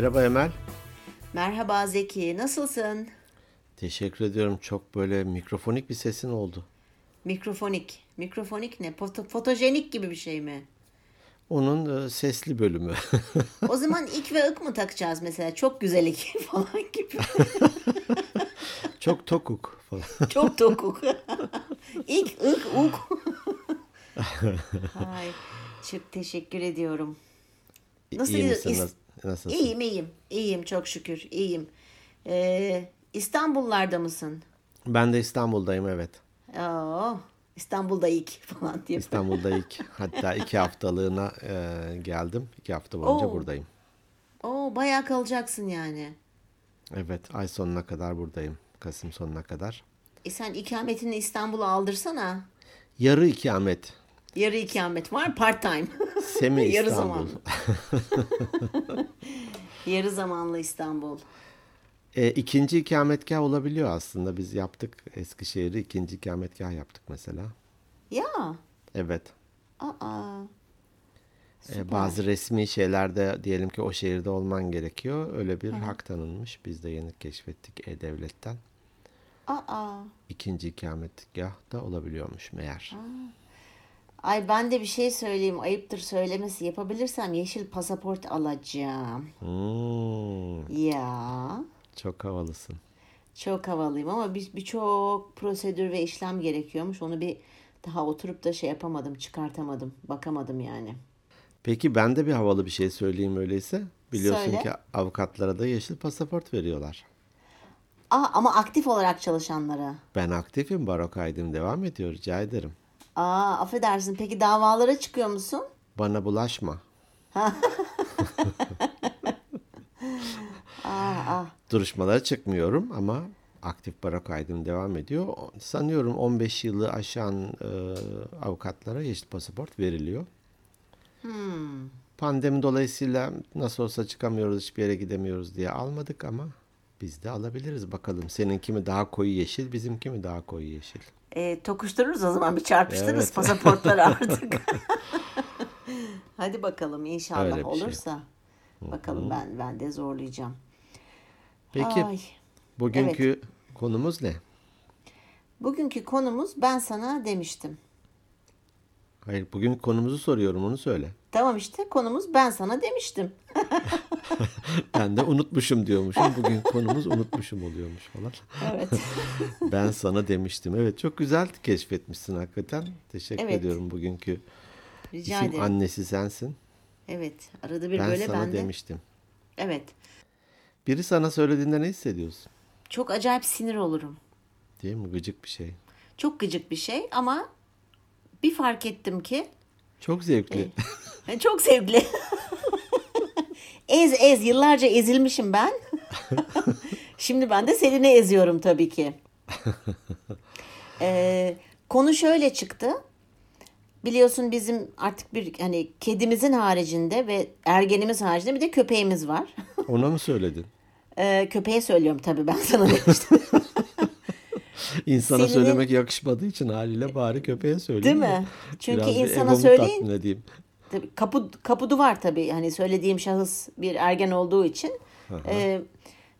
Merhaba Emel. Merhaba Zeki, nasılsın? Teşekkür ediyorum. Çok böyle mikrofonik bir sesin oldu. Mikrofonik. Mikrofonik ne? Foto, fotojenik gibi bir şey mi? Onun e, sesli bölümü. O zaman ik ve ık mı takacağız mesela? Çok güzelik falan gibi. Çok tokuk falan. Çok dokuk. ik, ık, uk. Ay, çok teşekkür ediyorum. Nasıl İyi gidiyor? İs- Nasılsın? İyiyim, iyiyim. İyiyim, çok şükür. iyiyim. Ee, İstanbullarda mısın? Ben de İstanbul'dayım evet. Oo, İstanbul'da ik falan diye. İstanbul'da ilk hatta iki haftalığına e, geldim. İki hafta boyunca Oo. buradayım. Oo, bayağı kalacaksın yani. Evet ay sonuna kadar buradayım. Kasım sonuna kadar. E sen ikametini İstanbul'a aldırsana. Yarı ikamet. Yarı ikamet var, part time. Semi Yarı İstanbul. zamanlı. Yarı zamanlı İstanbul. E, ikinci ikametgah olabiliyor aslında. Biz yaptık Eskişehir'i ikinci ikametgah yaptık mesela. Ya. Evet. Aa. E, bazı resmi şeylerde diyelim ki o şehirde olman gerekiyor. Öyle bir hak tanınmış. Biz de yeni keşfettik E-Devlet'ten. Aa. İkinci ikametgah da olabiliyormuş meğer. Ay ben de bir şey söyleyeyim. Ayıptır söylemesi. Yapabilirsem yeşil pasaport alacağım. Hmm, Ya. çok havalısın. Çok havalıyım ama bir birçok prosedür ve işlem gerekiyormuş. Onu bir daha oturup da şey yapamadım, çıkartamadım, bakamadım yani. Peki ben de bir havalı bir şey söyleyeyim öyleyse. Biliyorsun Söyle. ki avukatlara da yeşil pasaport veriyorlar. Aa ama aktif olarak çalışanlara. Ben aktifim, baro kaydım devam ediyor. Rica ederim. Aa affedersin. Peki davalara çıkıyor musun? Bana bulaşma. Duruşmalara çıkmıyorum ama aktif baro kaydım devam ediyor. Sanıyorum 15 yılı aşan e, avukatlara yeşil pasaport veriliyor. Pandemi dolayısıyla nasıl olsa çıkamıyoruz, hiçbir yere gidemiyoruz diye almadık ama biz de alabiliriz bakalım. Seninki mi daha koyu yeşil, bizimki mi daha koyu yeşil? E, tokuştururuz o zaman bir çarpıştırırız Evet. pasaportları artık. Hadi bakalım inşallah Öyle şey. olursa. Bakalım ben ben de zorlayacağım. Peki Ay. bugünkü konumuz ne? Bugünkü konumuz ben sana demiştim. Hayır bugün konumuzu soruyorum onu söyle. Tamam işte konumuz ben sana demiştim. Ben de unutmuşum diyormuşum. Bugün konumuz unutmuşum oluyormuş falan. Evet. Ben sana demiştim. Evet çok güzel keşfetmişsin hakikaten. Teşekkür Evet. ediyorum bugünkü Rica ederim. annesi sensin. Evet. Arada bir Ben böyle sana ben de. demiştim. Evet. Biri sana söylediğinde ne hissediyorsun? Çok acayip sinir olurum. Değil mi? Gıcık bir şey. Çok gıcık bir şey ama bir fark ettim ki Çok zevkli. Çok zevkli. Ez ez yıllarca ezilmişim ben. Şimdi ben de Selin'i eziyorum tabii ki. Ee, konu şöyle çıktı. Biliyorsun bizim artık bir hani kedimizin haricinde ve ergenimiz haricinde bir de köpeğimiz var. Ona mı söyledin? Ee, köpeğe söylüyorum tabii ben sana demiştim. İnsana Selin'in- söylemek yakışmadığı için haliyle bari köpeğe söyleyeyim. Değil de mi? Çünkü biraz bir insana egomu söyleyin- tatmin edeyim. Tabii kapı kapı duvar tabii hani söylediğim şahıs bir ergen olduğu için. Ee,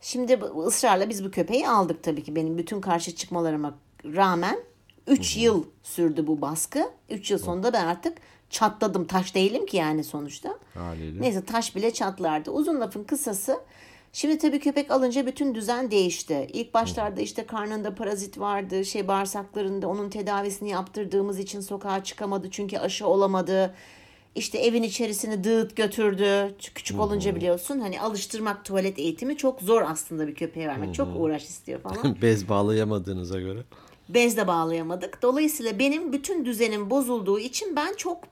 şimdi ısrarla biz bu köpeği aldık tabii ki benim bütün karşı çıkmalarıma rağmen 3 yıl sürdü bu baskı. 3 yıl sonunda ben artık çatladım. Taş değilim ki yani sonuçta. Haliyle. Neyse taş bile çatlardı. Uzun lafın kısası. Şimdi tabii köpek alınca bütün düzen değişti. İlk başlarda işte karnında parazit vardı, şey bağırsaklarında onun tedavisini yaptırdığımız için sokağa çıkamadı çünkü aşı olamadı. İşte evin içerisini dağıt götürdü. Küçük olunca biliyorsun hani alıştırmak tuvalet eğitimi çok zor aslında bir köpeğe vermek. Çok uğraş istiyor falan. Bez bağlayamadığınıza göre. Bez de bağlayamadık. Dolayısıyla benim bütün düzenim bozulduğu için ben çok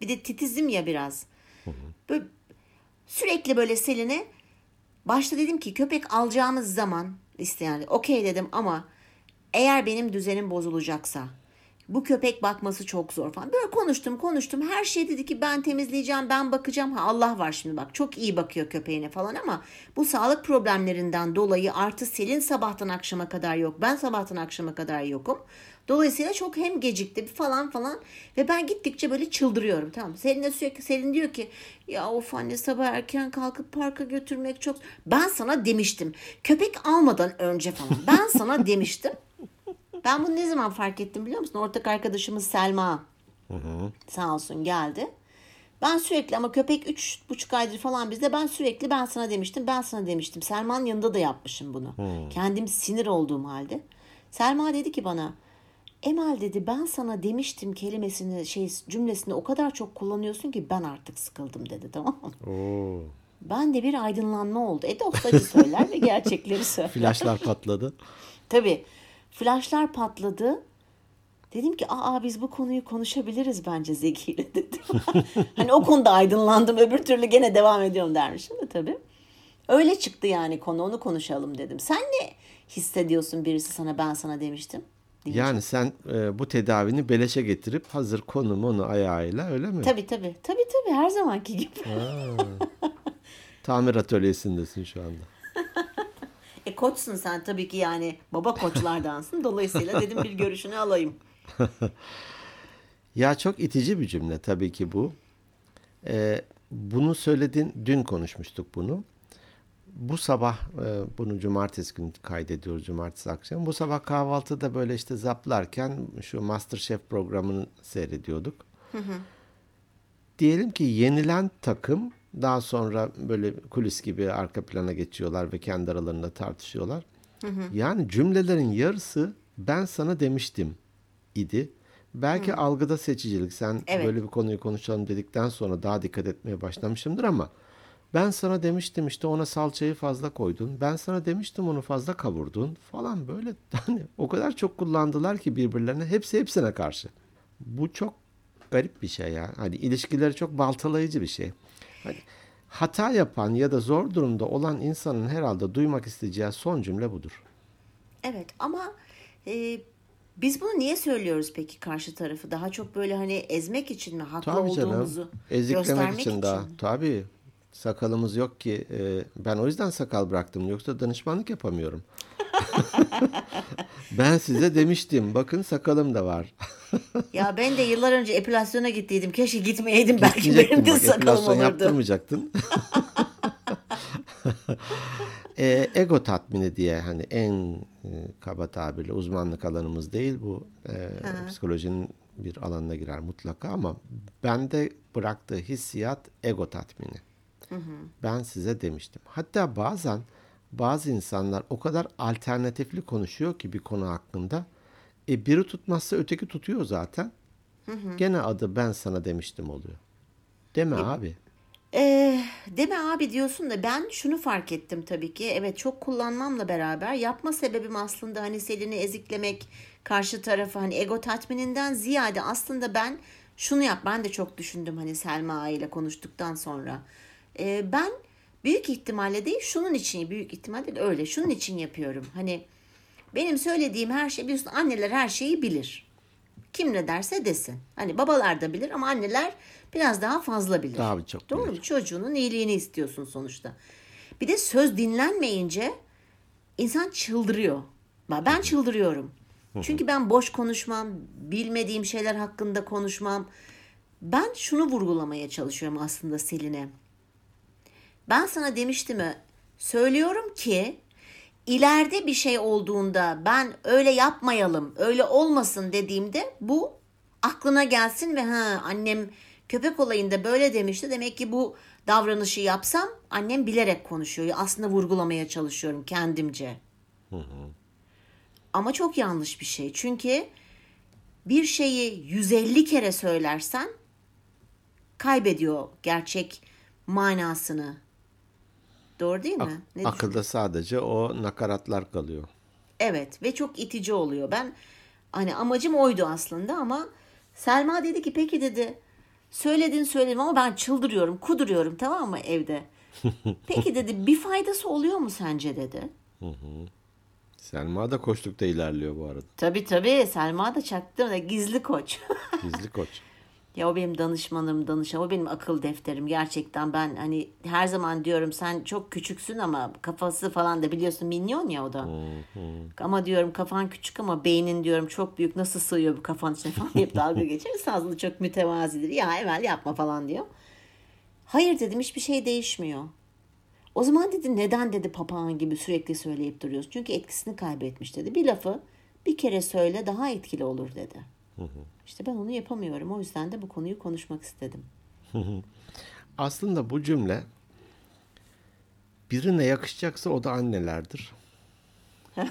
bir de titizim ya biraz. Böyle, sürekli böyle Selin'e başta dedim ki köpek alacağımız zaman isteyen okey dedim ama eğer benim düzenim bozulacaksa Bu köpek bakması çok zor falan. Böyle konuştum konuştum. Her şey dedi ki ben temizleyeceğim, ben bakacağım. Ha Allah var şimdi bak çok iyi bakıyor köpeğine falan ama bu sağlık problemlerinden dolayı artı Selin sabahtan akşama kadar yok. Ben sabahtan akşama kadar yokum. Dolayısıyla çok hem gecikti falan falan ve ben gittikçe böyle çıldırıyorum. Tamam. Selin de sürekli Selin diyor ki ya of anne sabah erken kalkıp parka götürmek çok. Ben sana demiştim. Köpek almadan önce falan. Ben sana demiştim. Ben bunu ne zaman fark ettim biliyor musun? Ortak arkadaşımız Selma. Sağ olsun geldi. Ben sürekli ama köpek üç buçuk aydır falan bizde ben sürekli ben sana demiştim ben sana demiştim. Selma'nın yanında da yapmışım bunu. Kendim sinir olduğum halde. Selma dedi ki bana Emel dedi ben sana demiştim kelimesini şey cümlesini o kadar çok kullanıyorsun ki ben artık sıkıldım dedi tamam mı? Oo. Ben de bir aydınlanma oldu. E dostacı söyler ve gerçekleri söyler. Flaşlar patladı. Tabii. Flaşlar patladı. Dedim ki aa biz bu konuyu konuşabiliriz bence Zeki ile dedim. hani o konuda aydınlandım öbür türlü gene devam ediyorum dermişim de tabii. Öyle çıktı yani konu onu konuşalım dedim. Sen ne hissediyorsun birisi sana ben sana demiştim. deyince? Yani sen e, bu tedavini beleşe getirip hazır konu onu ayağıyla öyle mi? Tabii tabii. Tabii tabii her zamanki gibi. Tamir atölyesindesin şu anda. E koçsun sen tabii ki yani baba koçlardansın. Dolayısıyla dedim bir görüşünü alayım. Ya çok itici bir cümle tabii ki bu. Ee, bunu söyledin, dün konuşmuştuk bunu. Bu sabah, e, bunu cumartesi günü kaydediyoruz, cumartesi akşam. Bu sabah kahvaltıda böyle işte zaplarken şu Masterchef programını seyrediyorduk. Diyelim ki yenilen takım daha sonra böyle kulis gibi arka plana geçiyorlar ve kendi aralarında tartışıyorlar. Yani cümlelerin yarısı ben sana demiştim idi. Belki algıda seçicilik. Sen Evet. böyle bir konuyu konuşalım dedikten sonra daha dikkat etmeye başlamışımdır ama ben sana demiştim işte ona salçayı fazla koydun. Ben sana demiştim onu fazla kavurdun falan böyle hani o kadar çok kullandılar ki birbirlerine hepsi hepsine karşı. Bu çok garip bir şey ya. Hani ilişkileri çok baltalayıcı bir şey. Hani hata yapan ya da zor durumda olan insanın herhalde duymak isteyeceği son cümle budur. Evet ama e, biz bunu niye söylüyoruz peki karşı tarafı? Daha çok böyle hani ezmek için mi? Haklı Tabii canım. olduğumuzu Eziklemek göstermek için, için daha. mi? Tabii. Sakalımız yok ki. e, ben o yüzden sakal bıraktım. Yoksa danışmanlık yapamıyorum. Ben size demiştim. Bakın sakalım da var. Ya ben de yıllar önce epilasyona gittiydim. Keşke gitmeyeydim. Belki benim de bak, sakalım epilasyon olurdu. yaptırmayacaktın. e, ego tatmini diye hani en e, kaba tabirle uzmanlık alanımız değil bu e, psikolojinin bir alanına girer mutlaka ama bende bıraktığı hissiyat ego tatmini. Ben size demiştim. Hatta bazen bazı insanlar o kadar alternatifli konuşuyor ki bir konu hakkında. E biri tutmazsa öteki tutuyor zaten. Gene adı ben sana demiştim oluyor. Deme abi. Ee, deme abi diyorsun da ben şunu fark ettim tabii ki. Evet çok kullanmamla beraber yapma sebebim aslında hani Selin'i eziklemek, karşı tarafı hani ego tatmininden ziyade aslında ben şunu yap. Ben de çok düşündüm hani Selma ile konuştuktan sonra. Ee, ben büyük ihtimalle değil şunun için büyük ihtimalle değil öyle şunun için yapıyorum. Hani benim söylediğim her şey biliyorsun anneler her şeyi bilir. Kim ne derse desin. Hani babalar da bilir ama anneler biraz daha fazla bilir. Daha çok Doğru bilir. mu? Çocuğunun iyiliğini istiyorsun sonuçta. Bir de söz dinlenmeyince insan çıldırıyor. Ben çıldırıyorum. Çünkü ben boş konuşmam, bilmediğim şeyler hakkında konuşmam. Ben şunu vurgulamaya çalışıyorum aslında Selin'e. Ben sana demiştim mi? Söylüyorum ki ileride bir şey olduğunda ben öyle yapmayalım, öyle olmasın dediğimde bu aklına gelsin ve ha annem köpek olayında böyle demişti. Demek ki bu davranışı yapsam annem bilerek konuşuyor. Aslında vurgulamaya çalışıyorum kendimce. Ama çok yanlış bir şey. Çünkü bir şeyi 150 kere söylersen kaybediyor gerçek manasını. Doğru değil mi? Ne Akılda sadece o nakaratlar kalıyor. Evet ve çok itici oluyor. Ben hani amacım oydu aslında ama Selma dedi ki peki dedi söyledin söyledin ama ben çıldırıyorum kuduruyorum tamam mı evde. Peki dedi bir faydası oluyor mu sence dedi. Selma da koçlukta ilerliyor bu arada. Tabii tabii Selma da çaktı da gizli koç. Gizli koç. ya o benim danışmanım, danışan, o benim akıl defterim. Gerçekten ben hani her zaman diyorum sen çok küçüksün ama kafası falan da biliyorsun minyon ya o da. Ama diyorum kafan küçük ama beynin diyorum çok büyük nasıl sığıyor bu kafan içine falan deyip dalga geçeriz. Aslında çok mütevazidir. Ya Emel yapma falan diyor. Hayır dedim hiçbir şey değişmiyor. O zaman dedi neden dedi papağan gibi sürekli söyleyip duruyorsun. Çünkü etkisini kaybetmiş dedi. Bir lafı bir kere söyle daha etkili olur dedi. İşte ben onu yapamıyorum. O yüzden de bu konuyu konuşmak istedim. Aslında bu cümle birine yakışacaksa o da annelerdir.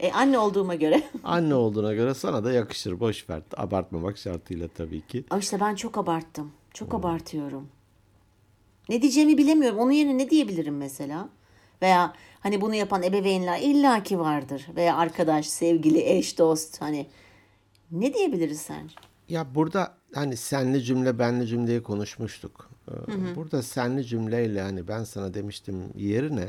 E, anne olduğuma göre. Anne olduğuna göre sana da yakışır. Boş ver. Abartmamak şartıyla tabii ki. Ama işte ben çok abarttım. Çok abartıyorum. Ne diyeceğimi bilemiyorum. Onun yerine ne diyebilirim mesela? Veya hani bunu yapan ebeveynler illaki vardır. Veya arkadaş, sevgili, eş, dost. Hani ne diyebiliriz sence? Ya burada hani senli cümle benli cümleyi konuşmuştuk. Ee, Burada senli cümleyle hani ben sana demiştim yerine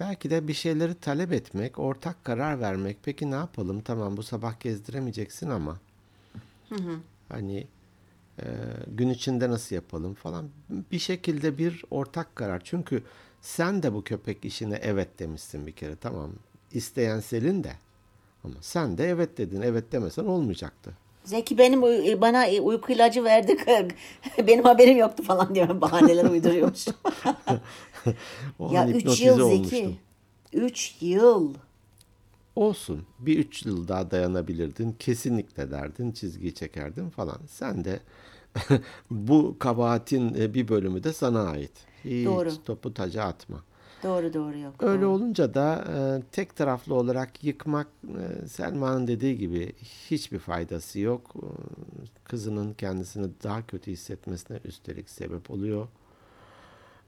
belki de bir şeyleri talep etmek, ortak karar vermek. Peki ne yapalım? Tamam bu sabah gezdiremeyeceksin ama hani e, gün içinde nasıl yapalım falan. Bir şekilde bir ortak karar. Çünkü sen de bu köpek işine evet demişsin bir kere. Tamam. İsteyen Selin de. Ama sen de evet dedin. Evet demesen olmayacaktı. Zeki benim uy- bana uyku ilacı verdi. benim haberim yoktu falan diyor. Bahaneler uyduruyormuş. Ya an 3 hipnotize yıl olmuştum. Zeki. 3 yıl. Olsun. Bir üç yıl daha dayanabilirdin. Kesinlikle derdin. Çizgiyi çekerdin falan. Sen de bu kabahatin e, bir bölümü de sana ait. Hiç Doğru. topu taca atma. Doğru doğru yok. Öyle doğru. olunca da e, tek taraflı olarak yıkmak e, Selma'nın dediği gibi hiçbir faydası yok. E, Kızının kendisini daha kötü hissetmesine üstelik sebep oluyor.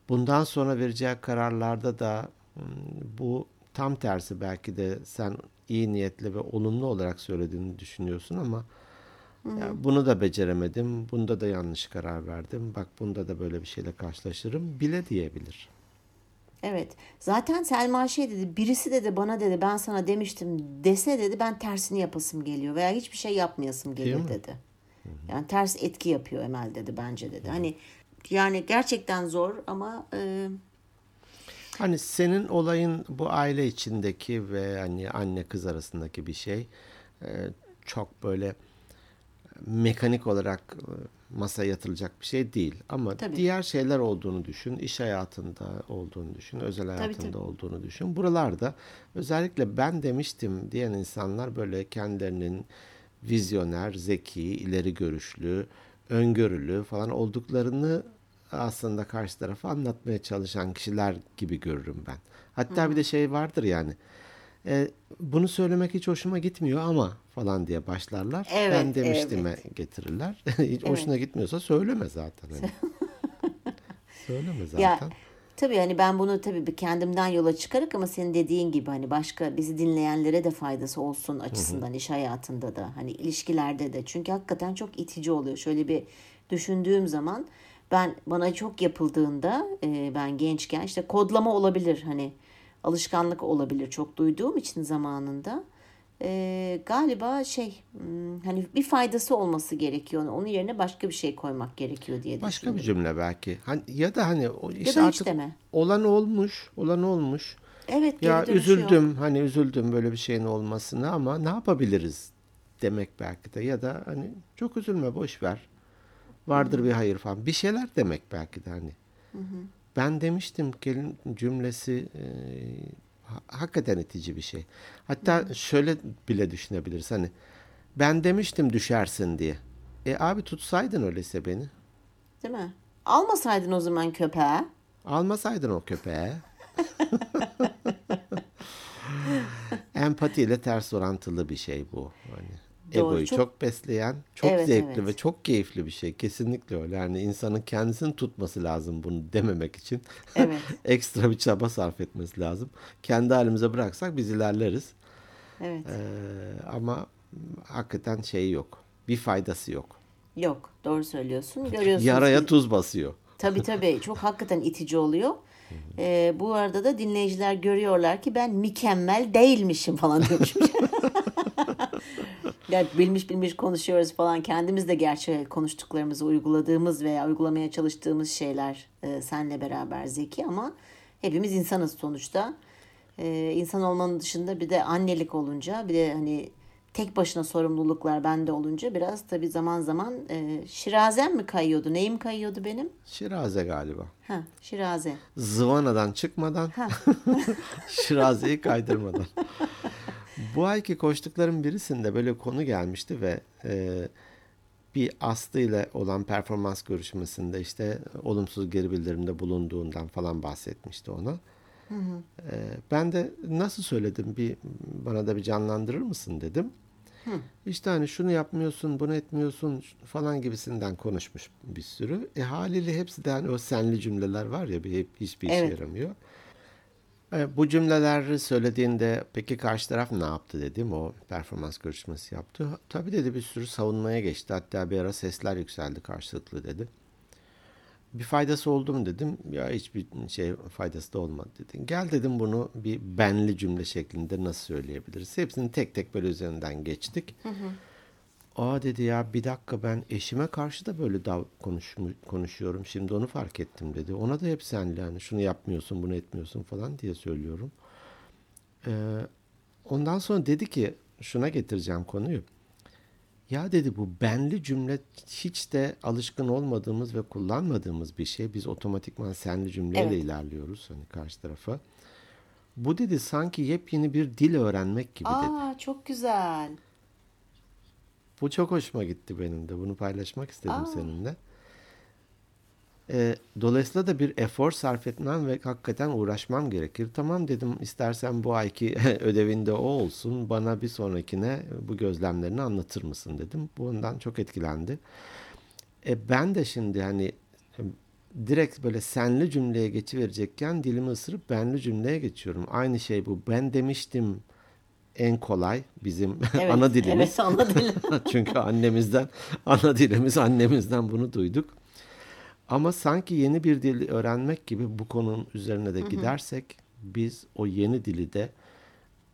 Bundan sonra vereceği kararlarda da bu tam tersi belki de sen iyi niyetli ve olumlu olarak söylediğini düşünüyorsun ama ya bunu da beceremedim, bunda da yanlış karar verdim. Bak bunda da böyle bir şeyle karşılaşırım bile diyebilir. Evet. Zaten Selma şey dedi. Birisi dedi bana dedi ben sana demiştim dese dedi ben tersini yapasım geliyor veya hiçbir şey yapmayasım gelir mi? dedi. Yani ters etki yapıyor Emel dedi bence dedi. Hani yani gerçekten zor ama e, Hani senin olayın bu aile içindeki ve hani anne kız arasındaki bir şey Ee, çok böyle mekanik olarak e, masaya yatırılacak bir şey değil. Ama Tabii. diğer şeyler olduğunu düşün, iş hayatında olduğunu düşün, özel hayatında tabii. olduğunu düşün. Buralarda özellikle ben demiştim diyen insanlar böyle kendilerinin vizyoner, zeki, ileri görüşlü, öngörülü falan olduklarını aslında karşı tarafa anlatmaya çalışan kişiler gibi görürüm ben. Hatta bir de şey vardır yani. E, bunu söylemek hiç hoşuma gitmiyor ama falan diye başlarlar. Evet, ben demiştime getirirler. hiç hoşuna gitmiyorsa söyleme zaten. Hani. söyleme zaten. ya tabii hani ben bunu tabii bir kendimden yola çıkarak ama senin dediğin gibi hani başka bizi dinleyenlere de faydası olsun açısından iş hayatında da hani ilişkilerde de çünkü hakikaten çok itici oluyor. Şöyle bir düşündüğüm zaman ben bana çok yapıldığında e, ben gençken işte kodlama olabilir hani alışkanlık olabilir çok duyduğum için zamanında E, galiba şey hmm, hani bir faydası olması gerekiyor onun yerine başka bir şey koymak gerekiyor diye Başka bir düşünüyorum. cümle belki. Hani, ya da hani o iş Ya da artık deme. olan olmuş, olan olmuş. Evet Ya dönüşü yok. üzüldüm hani üzüldüm böyle bir şeyin olmasına ama ne yapabiliriz demek belki de ya da hani çok üzülme boş ver. Vardır bir hayır falan. Bir şeyler demek belki de hani. Ben demiştim gelin cümlesi e, ha- hakikaten itici bir şey. Hatta şöyle bile düşünebiliriz hani ben demiştim düşersin diye. E abi tutsaydın öyleyse beni. Değil mi? Almasaydın o zaman köpeğe. Almasaydın o köpeği. Empatiyle ters orantılı bir şey bu. Hani Doğru, egoyu çok- çok, besleyen, çok Evet, zevkli evet. ve çok keyifli bir şey. Kesinlikle öyle. Yani insanın kendisini tutması lazım bunu dememek için. Evet. Ekstra bir çaba sarf etmesi lazım. Kendi halimize bıraksak biz ilerleriz. Evet. Ee, ama hakikaten şey yok. Bir faydası yok. Yok. Doğru söylüyorsun. Görüyorsunuz. Yaraya ki- tuz basıyor. Tabii tabii. Çok hakikaten itici oluyor. Ee, bu arada da dinleyiciler görüyorlar ki ben mükemmel değilmişim falan demişim. ya bilmiş bilmiş konuşuyoruz falan. Kendimiz de gerçi konuştuklarımızı uyguladığımız veya uygulamaya çalıştığımız şeyler e, senle beraber Zeki ama hepimiz insanız sonuçta. E, insan olmanın dışında bir de annelik olunca bir de hani tek başına sorumluluklar bende olunca biraz tabii zaman zaman e, şirazem mi kayıyordu? Neyim kayıyordu benim? Şiraze galiba. Ha, şiraze. Zıvanadan çıkmadan Şiraze'yi kaydırmadan. Bu ayki koştukların birisinde böyle konu gelmişti ve e, bir Aslı ile olan performans görüşmesinde işte olumsuz geri bildirimde bulunduğundan falan bahsetmişti ona. Hı hı. E, ben de nasıl söyledim bir bana da bir canlandırır mısın dedim. Hı. İşte hani şunu yapmıyorsun, bunu etmiyorsun falan gibisinden konuşmuş bir sürü. E haliyle hepsi de hani o senli cümleler var ya bir hep hiçbir işe Evet. yaramıyor. E, bu cümleleri söylediğinde peki karşı taraf ne yaptı dedim. O performans görüşmesi yaptı. Tabii dedi bir sürü savunmaya geçti. Hatta bir ara sesler yükseldi karşılıklı dedi. Bir faydası oldu mu dedim. Ya hiçbir şey faydası da olmadı dedi. Gel dedim bunu bir benli cümle şeklinde nasıl söyleyebiliriz? Hepsini tek tek böyle üzerinden geçtik. Aa dedi ya bir dakika ben eşime karşı da böyle dav konuşuyorum. Şimdi onu fark ettim dedi. Ona da hep senli yani şunu yapmıyorsun bunu etmiyorsun falan diye söylüyorum. Ee, ondan sonra dedi ki şuna getireceğim konuyu. Ya dedi bu benli cümle hiç de alışkın olmadığımız ve kullanmadığımız bir şey. Biz otomatikman senli cümleyle Evet. ilerliyoruz hani karşı tarafa. Bu dedi sanki yepyeni bir dil öğrenmek gibi dedi. Aa çok güzel. Bu çok hoşuma gitti benim de. Bunu paylaşmak istedim Aa. seninle. Ee, dolayısıyla da bir efor sarf etmem ve hakikaten uğraşmam gerekir. Tamam dedim istersen bu ayki ödevinde o olsun. Bana bir sonrakine bu gözlemlerini anlatır mısın dedim. Bundan çok etkilendi. E, ben de şimdi hani direkt böyle senli cümleye geçiverecekken dilimi ısırıp benli cümleye geçiyorum. Aynı şey bu. Ben demiştim en kolay bizim Evet, ana dilimiz. Evet ana dilim. Çünkü annemizden, ana dilimiz annemizden bunu duyduk. Ama sanki yeni bir dil öğrenmek gibi bu konunun üzerine de gidersek biz o yeni dili de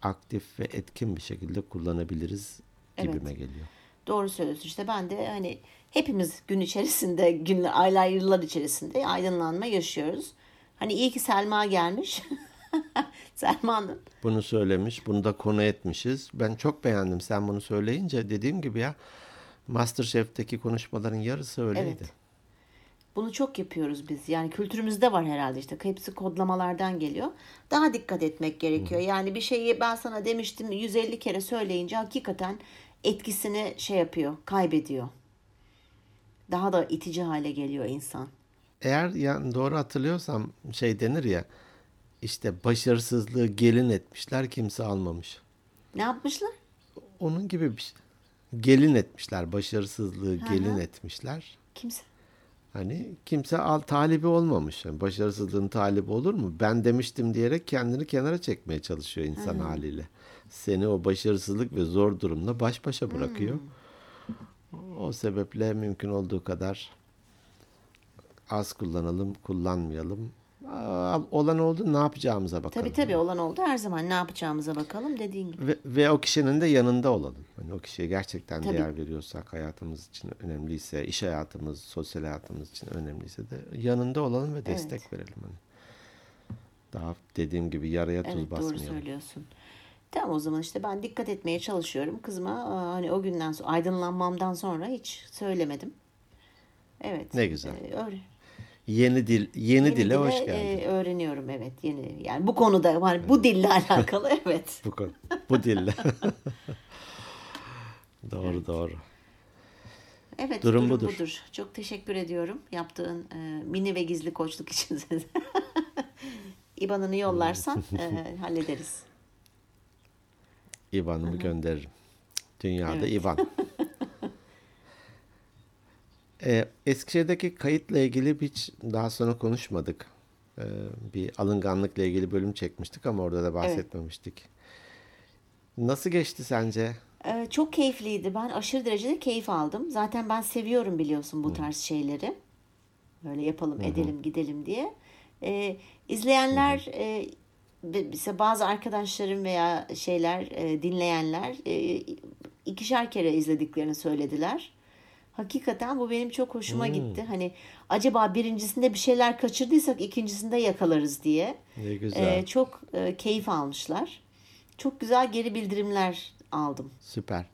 aktif ve etkin bir şekilde kullanabiliriz gibime Evet. geliyor. Doğru söylüyorsun işte ben de hani hepimiz gün içerisinde, günler, aylar, yıllar içerisinde aydınlanma yaşıyoruz. Hani iyi ki Selma gelmiş. Selma Hanım. Bunu söylemiş, bunu da konu etmişiz. Ben çok beğendim sen bunu söyleyince. Dediğim gibi ya Masterchef'teki konuşmaların yarısı öyleydi. Evet. Bunu çok yapıyoruz biz. Yani kültürümüzde var herhalde işte. Hepsi kodlamalardan geliyor. Daha dikkat etmek gerekiyor. Yani bir şeyi ben sana demiştim 150 kere söyleyince hakikaten etkisini şey yapıyor, kaybediyor. Daha da itici hale geliyor insan. Eğer yani doğru hatırlıyorsam şey denir ya işte başarısızlığı gelin etmişler kimse almamış. Ne yapmışlar? Onun gibi bir şey. Gelin etmişler, başarısızlığı gelin etmişler. Kimse. Hani kimse al talibi olmamış. Yani başarısızlığın talibi olur mu? Ben demiştim diyerek kendini kenara çekmeye çalışıyor insan haliyle. Seni o başarısızlık ve zor durumla baş başa bırakıyor. O sebeple mümkün olduğu kadar az kullanalım, kullanmayalım. Aa, Olan oldu ne yapacağımıza bakalım. Tabii tabii olan oldu. Her zaman ne yapacağımıza bakalım dediğin gibi. Ve, ve o kişinin de yanında olalım. Hani o kişiye gerçekten Tabii. değer veriyorsak, hayatımız için önemliyse, iş hayatımız, sosyal hayatımız için önemliyse de yanında olalım ve destek verelim. Hani. Daha dediğim gibi yaraya tuz Evet doğru basmayalım. söylüyorsun. Tamam o zaman işte ben dikkat etmeye çalışıyorum. Kızıma aa, hani o günden sonra aydınlanmamdan sonra hiç söylemedim. Evet. Ne güzel. Ee, öyle. Yeni dil, yeni, Yeni dile hoş dile, geldin. e, öğreniyorum evet yeni. Yani bu konuda hani bu dille alakalı evet. Bu konu, bu dille. doğru doğru. Evet Durum durum, budur. budur. Çok teşekkür ediyorum yaptığın e, mini ve gizli koçluk için. İban'ını yollarsan e, hallederiz. İvan'ımı gönderirim. Dünyada Evet. İvan. Ee, Eskişehir'deki kayıtla ilgili hiç daha sonra konuşmadık. Ee, bir alınganlıkla ilgili bölüm çekmiştik ama orada da bahsetmemiştik. Nasıl geçti sence? Ee, çok keyifliydi. Ben aşırı derecede keyif aldım. Zaten ben seviyorum biliyorsun bu tarz şeyleri. Böyle yapalım, edelim, gidelim diye. E, izleyenler e, mesela bazı arkadaşlarım veya şeyler e, dinleyenler e, ikişer kere izlediklerini söylediler. Hakikaten bu benim çok hoşuma Hmm. gitti. Hani acaba birincisinde bir şeyler kaçırdıysak ikincisinde yakalarız diye. Ne güzel. E, çok e, keyif almışlar. Çok güzel geri bildirimler aldım. Süper.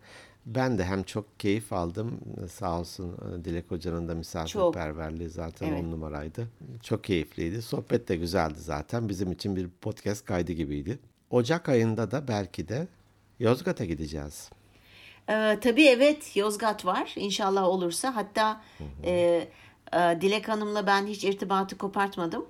Ben de hem çok keyif aldım. Sağ olsun e, Dilek Hoca'nın da misafirperverliği zaten Evet. on numaraydı. Çok keyifliydi. Sohbet de güzeldi zaten. Bizim için bir podcast kaydı gibiydi. Ocak ayında da belki de Yozgat'a gideceğiz. Ee, tabii evet Yozgat var İnşallah olursa. Hatta e, e, Dilek Hanım'la ben hiç irtibatı kopartmadım.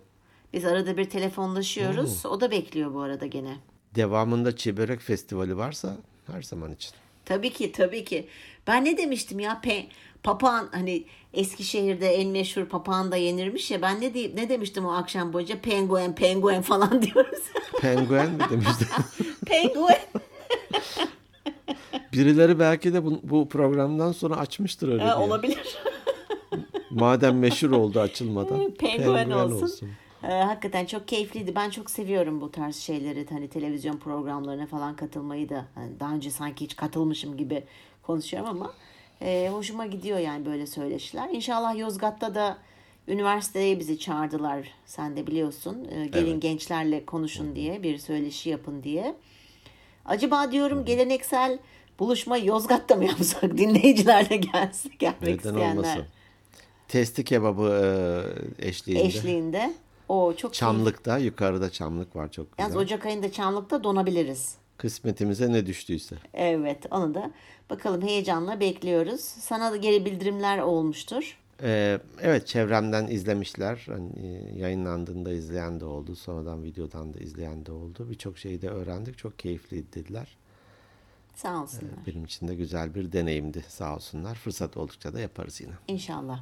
Biz arada bir telefonlaşıyoruz. O da bekliyor bu arada gene. Devamında Çibörek Festivali varsa her zaman için. Tabii ki tabii ki. Ben ne demiştim ya pe papağan hani Eskişehir'de en meşhur papağan da yenirmiş ya ben ne deyip ne demiştim o akşam boyunca penguen penguen falan diyoruz. Penguen mi demişti? penguen. Birileri belki de bu, bu programdan sonra açmıştır öyle diye. olabilir. Madem meşhur oldu açılmadan. Penguen olsun. Ee, hakikaten çok keyifliydi. Ben çok seviyorum bu tarz şeyleri. Hani televizyon programlarına falan katılmayı da. Hani daha önce sanki hiç katılmışım gibi konuşuyorum ama e, hoşuma gidiyor yani böyle söyleşiler. İnşallah Yozgat'ta da üniversiteye bizi çağırdılar. Sen de biliyorsun. Ee, gelin Evet. gençlerle konuşun diye bir söyleşi yapın diye. Acaba diyorum geleneksel buluşma Yozgat'ta mı yapsak? Dinleyiciler de gelsin. Gelmek Neden isteyenler. olmasın? Testi kebabı e, eşliğinde. Eşliğinde. O çok keyifli. Çamlık'ta yukarıda Çamlık var çok güzel. Yalnız Ocak ayında Çamlık'ta donabiliriz. Kısmetimize ne düştüyse. Evet onu da bakalım heyecanla bekliyoruz. Sana da geri bildirimler olmuştur. Ee, evet çevremden izlemişler. Hani, e, yayınlandığında izleyen de oldu. Sonradan videodan da izleyen de oldu. Birçok şeyi de öğrendik. Çok keyifliydi dediler. Sağ olsunlar. Benim için de güzel bir deneyimdi sağ olsunlar. Fırsat oldukça da yaparız yine. İnşallah.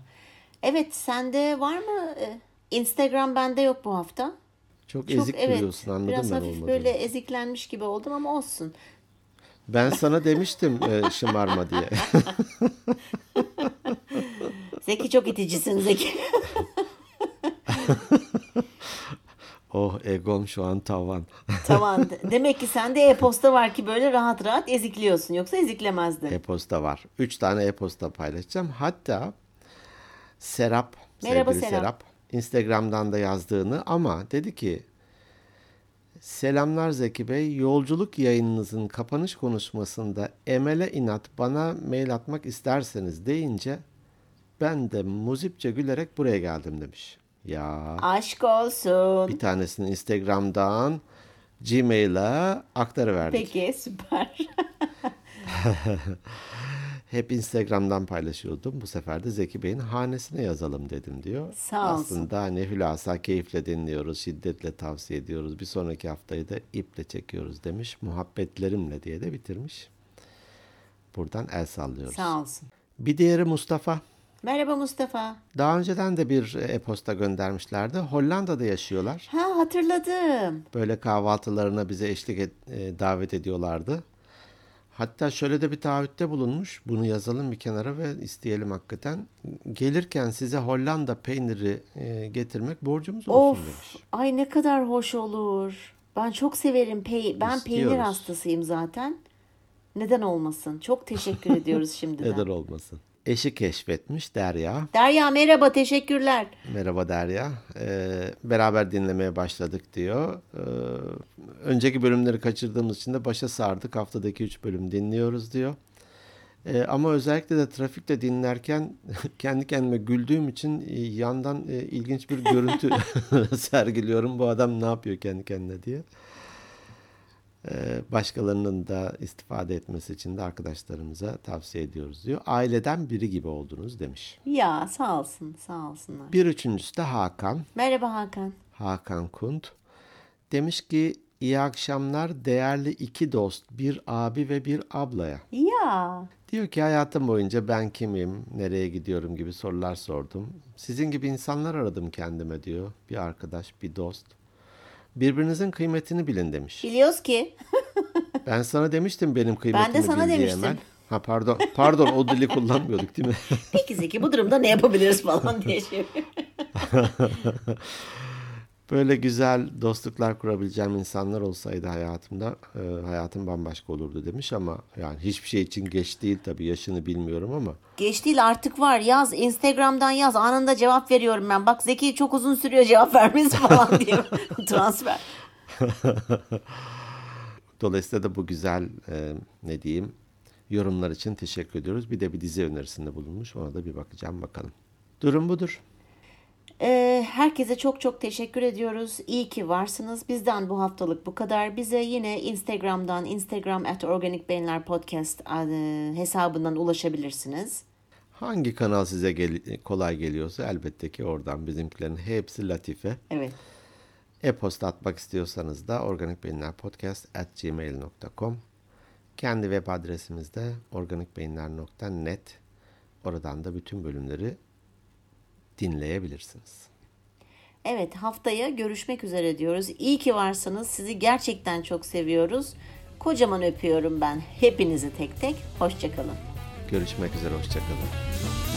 Evet sende var mı? e, Instagram bende yok bu hafta. Çok, Çok ezik evet. duruyorsun anladım Biraz ben hafif böyle eziklenmiş gibi oldum ama olsun. Ben sana demiştim e, şımarma diye. Zeki çok iticisin Zeki. oh egom şu an tavan. tamam. Demek ki sende e-posta var ki böyle rahat rahat ezikliyorsun. Yoksa eziklemezdin. E-posta var. Üç tane e-posta paylaşacağım. Hatta Serap, Merhaba Serap. Serap. Instagram'dan da yazdığını ama dedi ki Selamlar Zeki Bey. Yolculuk yayınınızın kapanış konuşmasında Emel'e inat bana mail atmak isterseniz deyince ben de muzipçe gülerek buraya geldim demiş. Ya Aşk olsun. bir tanesini Instagram'dan Gmail'e aktarıverdik. Peki süper. Hep Instagram'dan paylaşıyordum. Bu sefer de Zeki Bey'in hanesine yazalım dedim diyor. Sağ olsun. Aslında hani hülasa keyifle dinliyoruz, şiddetle tavsiye ediyoruz. Bir sonraki haftayı da iple çekiyoruz demiş. Muhabbetlerimle diye de bitirmiş. Buradan el sallıyoruz. Sağ olsun. Bir diğeri Mustafa. Merhaba Mustafa. Daha önceden de bir e-posta göndermişlerdi. Hollanda'da yaşıyorlar. Ha hatırladım. Böyle kahvaltılarına bize eşlik et- e, davet ediyorlardı. Hatta şöyle de bir taahhütte bulunmuş. Bunu yazalım bir kenara ve isteyelim hakikaten. Gelirken size Hollanda peyniri e, getirmek borcumuz olsun Of. demiş. Ay ne kadar hoş olur. Ben çok severim. Pey ben peynir İstiyoruz. hastasıyım zaten. Neden olmasın? Çok teşekkür ediyoruz şimdiden. Neden olmasın? Eşi keşfetmiş Derya. Derya merhaba teşekkürler. Merhaba Derya. Ee, beraber dinlemeye başladık diyor. Ee, önceki bölümleri kaçırdığımız için de başa sardık. Haftadaki 3 bölüm dinliyoruz diyor. Ee, ama özellikle de trafikte dinlerken kendi kendime güldüğüm için e, yandan e, ilginç bir görüntü sergiliyorum. Bu adam ne yapıyor kendi kendine diye. Ee, başkalarının da istifade etmesi için de arkadaşlarımıza tavsiye ediyoruz diyor. Aileden biri gibi oldunuz demiş. Ya sağ olsun sağ olsunlar. Bir üçüncüsü de Hakan. Merhaba Hakan. Hakan Kunt. Demiş ki iyi akşamlar değerli iki dost, bir abi ve bir ablaya. Ya Diyor ki hayatım boyunca ben kimim, nereye gidiyorum gibi sorular sordum. Sizin gibi insanlar aradım kendime diyor. Bir arkadaş, bir dost. Birbirinizin kıymetini bilin demiş. biliyoruz ki. Ben sana demiştim benim kıymetimi Ben de sana demiştim. Emel. Ha pardon, pardon o dili kullanmıyorduk değil mi? Peki Zeki bu durumda ne yapabiliriz falan diye şey. Böyle güzel dostluklar kurabileceğim insanlar olsaydı hayatımda e, hayatım bambaşka olurdu demiş ama yani hiçbir şey için geç değil tabii yaşını bilmiyorum ama Geç değil artık var yaz Instagram'dan yaz anında cevap veriyorum ben. Bak Zeki çok uzun sürüyor cevap vermesi falan diye transfer. dolayısıyla da bu güzel e, ne diyeyim yorumlar için teşekkür ediyoruz. Bir de bir dizi önerisinde bulunmuş ona da bir bakacağım bakalım. Durum budur. Ee, herkese çok çok teşekkür ediyoruz. İyi ki varsınız. Bizden bu haftalık bu kadar. Bize yine Instagram'dan Instagram at Organik Beyinler Podcast e, hesabından ulaşabilirsiniz. Hangi kanal size gel- kolay geliyorsa elbette ki oradan bizimkilerin hepsi latife. Evet. E-posta atmak istiyorsanız da organikbeyinlerpodcast.gmail.com Kendi web adresimiz de organikbeyinler.net Oradan da bütün bölümleri dinleyebilirsiniz. Evet haftaya görüşmek üzere diyoruz. İyi ki varsınız. Sizi gerçekten çok seviyoruz. Kocaman öpüyorum ben hepinizi tek tek. Hoşçakalın. Görüşmek üzere, hoşçakalın.